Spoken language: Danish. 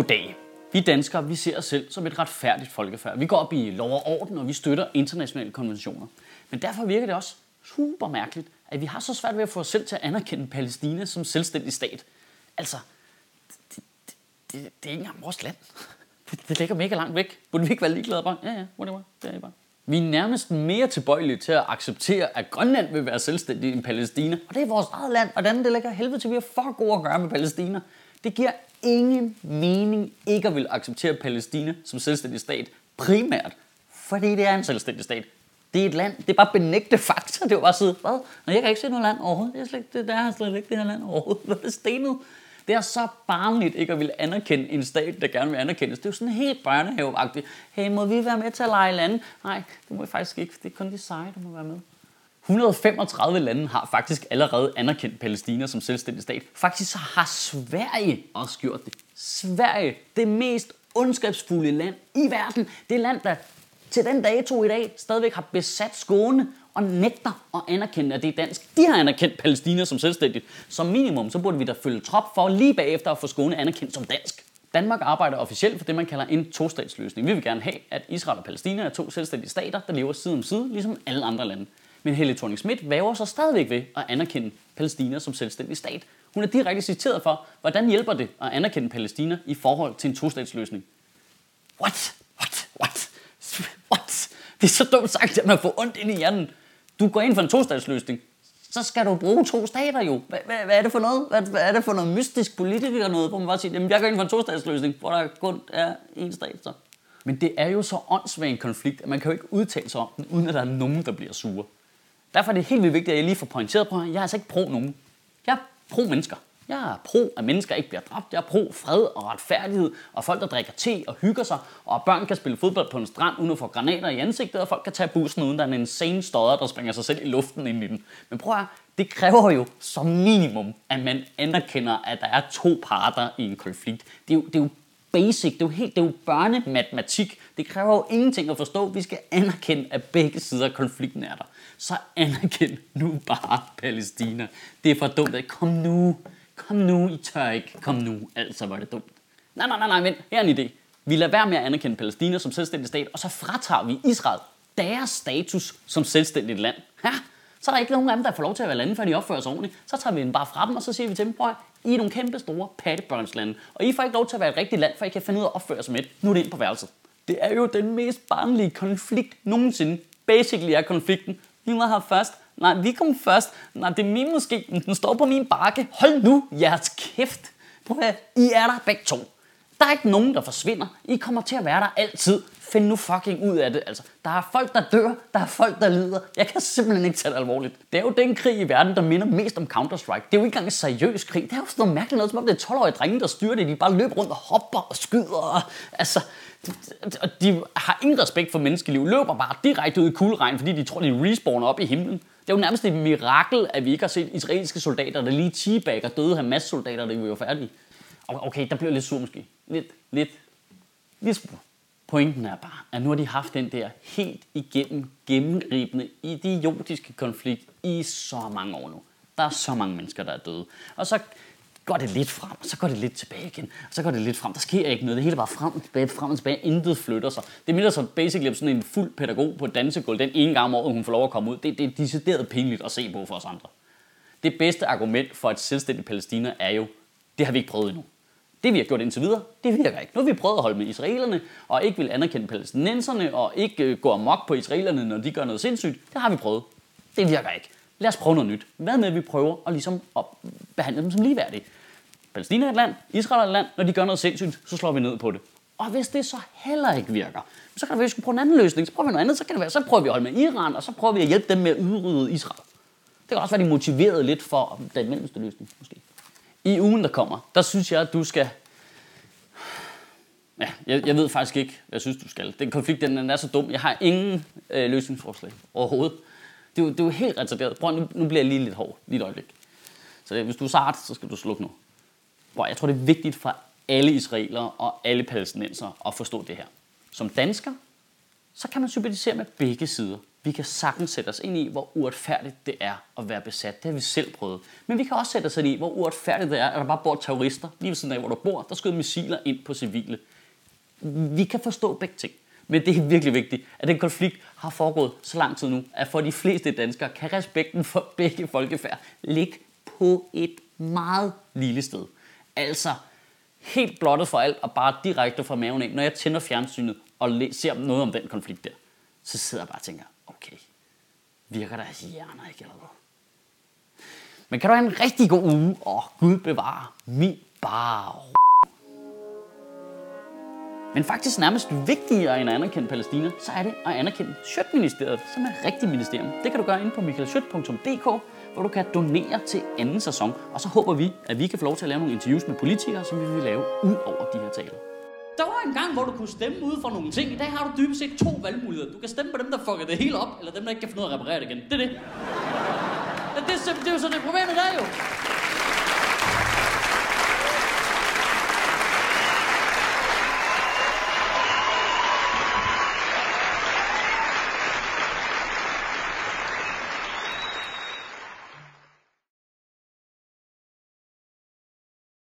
Goddag. Vi danskere, vi ser os selv som et retfærdigt folkefærd. Vi går op i lov og orden, og vi støtter internationale konventioner. Men derfor virker det også super mærkeligt, at vi har så svært ved at få os selv til at anerkende Palæstina som selvstændig stat. Altså, det, det, det, det er ikke engang vores land. Det, det ligger mega langt væk. Burde vi ikke være ligeglade bare? Ja, ja, whatever. Det er bare. Vi er nærmest mere tilbøjelige til at acceptere, at Grønland vil være selvstændig end Palæstina. Og det er vores eget land, Hvordan det lægger helvede til, vi har for gode at gøre med Palæstina. Det giver ingen mening ikke at vil acceptere Palæstina som selvstændig stat. Primært, fordi det er en selvstændig stat. Det er et land, det er bare benægte fakta. Det er bare sidde, hvad? Og jeg kan ikke se noget land overhovedet. Det er, slet, ikke- det, der er slet ikke det her land overhovedet. Hvad er det stenet? Det er så barnligt ikke at ville anerkende en stat, der gerne vil anerkendes. Det er jo sådan helt børnehaveagtigt. Hey, må vi være med til at lege lande? Nej, det må vi faktisk ikke. for Det er kun de seje, der må være med. 135 lande har faktisk allerede anerkendt Palæstina som selvstændig stat. Faktisk så har Sverige også gjort det. Sverige, det mest ondskabsfulde land i verden. Det land, der til den dato i dag stadigvæk har besat Skåne og nægter at anerkende, at det er dansk. De har anerkendt Palæstina som selvstændigt. Som minimum, så burde vi da følge trop for lige bagefter at få Skåne anerkendt som dansk. Danmark arbejder officielt for det, man kalder en tostatsløsning. Vi vil gerne have, at Israel og Palæstina er to selvstændige stater, der lever side om side, ligesom alle andre lande. Men Helle thorning Schmidt væver sig stadigvæk ved at anerkende Palæstina som selvstændig stat. Hun er direkte citeret for, hvordan hjælper det at anerkende Palæstina i forhold til en tostatsløsning. What? What? What? What? Det er så dumt sagt, at man får ondt ind i hjernen. Du går ind for en tostatsløsning. Så skal du bruge to stater jo. Hvad, hvad, hvad er det for noget? Hvad, hvad er det for noget mystisk politiker noget, hvor man bare siger, jamen jeg går ind for en tostatsløsning, hvor der kun er én stat så. Men det er jo så åndssvagt en konflikt, at man kan jo ikke udtale sig om den, uden at der er nogen, der bliver sure. Derfor er det helt vildt vigtigt, at jeg lige får pointeret på, at jeg er altså ikke pro nogen. Jeg er pro mennesker. Jeg er pro, at mennesker ikke bliver dræbt. Jeg er pro fred og retfærdighed, og folk, der drikker te og hygger sig, og at børn kan spille fodbold på en strand uden at få granater i ansigtet, og folk kan tage bussen uden der er en insane stodder, der springer sig selv i luften ind i den. Men prøv at det kræver jo som minimum, at man anerkender, at der er to parter i en konflikt. Det er jo, det er jo basic, det er jo helt, det er jo børnematematik. Det kræver jo ingenting at forstå. Vi skal anerkende, at begge sider af konflikten er der. Så anerkend nu bare Palæstina. Det er for dumt. Kom nu. Kom nu, I tør ikke. Kom nu. Altså var det dumt. Nej, nej, nej, nej, vent. Her er en idé. Vi lader være med at anerkende Palæstina som selvstændig stat, og så fratager vi Israel deres status som selvstændigt land. Ja, så er der ikke nogen af dem, der får lov til at være lande, før de opfører sig ordentligt. Så tager vi den bare fra dem, og så siger vi til dem, prøv i er nogle kæmpe store pattebørnslande, og I får ikke lov til at være et rigtigt land, for I kan finde ud af at opføre sig med. Nu er det ind på værelset. Det er jo den mest barnlige konflikt nogensinde. Basically er konflikten, vi var her først. Nej, vi kom først. Nej, det er min måske. Den står på min bakke. Hold nu jeres kæft. Prøv at. I er der begge to. Der er ikke nogen, der forsvinder. I kommer til at være der altid. Find nu fucking ud af det. Altså, der er folk, der dør. Der er folk, der lider. Jeg kan simpelthen ikke tage det alvorligt. Det er jo den krig i verden, der minder mest om Counter-Strike. Det er jo ikke engang en seriøs krig. Det er jo sådan noget mærkeligt noget, som om det er 12-årige drenge, der styrer det. De bare løber rundt og hopper og skyder. Og, altså, og de har ingen respekt for menneskeliv. Løber bare direkte ud i kulregn, fordi de tror, de respawner op i himlen. Det er jo nærmest et mirakel, at vi ikke har set israelske soldater, der lige teabagger døde Hamas-soldater, da vi var færdige. Okay, der bliver lidt sur måske. Lidt, lidt, lidt sur. Pointen er bare, at nu har de haft den der helt igennem gennemgribende idiotiske konflikt i så mange år nu. Der er så mange mennesker, der er døde. Og så går det lidt frem, og så går det lidt tilbage igen, og så går det lidt frem. Der sker ikke noget. Det hele er bare frem og tilbage, frem og tilbage. Intet flytter sig. Det minder sig basically om sådan en fuld pædagog på et dansegulv den ene gang om året, hun får lov at komme ud. Det, det er decideret pinligt at se på for os andre. Det bedste argument for et selvstændigt Palæstina er jo, det har vi ikke prøvet endnu. Det vi har gjort indtil videre, det virker ikke. Nu har vi prøvet at holde med israelerne, og ikke vil anerkende palæstinenserne, og ikke øh, gå amok på israelerne, når de gør noget sindssygt. Det har vi prøvet. Det virker ikke. Lad os prøve noget nyt. Hvad med, at vi prøver at, ligesom at behandle dem som ligeværdige? Palæstina er et land, Israel er et land. Når de gør noget sindssygt, så slår vi ned på det. Og hvis det så heller ikke virker, så kan det være, at vi skal prøve en anden løsning. Så prøver vi noget andet, så kan det være, så prøver vi at holde med Iran, og så prøver vi at hjælpe dem med at udrydde Israel. Det kan også være, de er motiveret lidt for den mellemste løsning, måske. I ugen, der kommer, der synes jeg, at du skal Ja, jeg, jeg ved faktisk ikke, hvad jeg synes, du skal. Den konflikt, den, den er så dum. Jeg har ingen øh, løsningsforslag overhovedet. Det er, jo, det er jo helt retarderet. Prøv, nu, nu bliver jeg lige lidt hård. Lige et øjeblik. Så hvis du er sart, så skal du slukke nu. Prøv, jeg tror, det er vigtigt for alle israelere og alle palæstinenser at forstå det her. Som dansker, så kan man sympatisere med begge sider. Vi kan sagtens sætte os ind i, hvor uretfærdigt det er at være besat. Det har vi selv prøvet. Men vi kan også sætte os ind i, hvor uretfærdigt det er, at der bare bor terrorister lige ved siden af, hvor du bor, der skyder missiler ind på civile. Vi kan forstå begge ting. Men det er virkelig vigtigt, at den konflikt har foregået så lang tid nu, at for de fleste danskere kan respekten for begge folkefærd ligge på et meget lille sted. Altså helt blottet for alt og bare direkte fra maven af. Når jeg tænder fjernsynet og ser noget om den konflikt der, så sidder jeg bare og tænker, okay, virker deres hjerner ikke eller hvad? Men kan du have en rigtig god uge, og Gud bevare min bare men faktisk nærmest vigtigere end at anerkende Palæstina, så er det at anerkende Sjøtministeriet, som er rigtig ministerium. Det kan du gøre inde på michaelschødt.dk, hvor du kan donere til anden sæson. Og så håber vi, at vi kan få lov til at lave nogle interviews med politikere, som vi vil lave ud over de her taler. Der var en gang, hvor du kunne stemme ud for nogle ting. I dag har du dybest set to valgmuligheder. Du kan stemme på dem, der fucker det hele op, eller dem, der ikke kan finde ud af at reparere det igen. Det er det. Det, er, det er jo så det problemet der jo.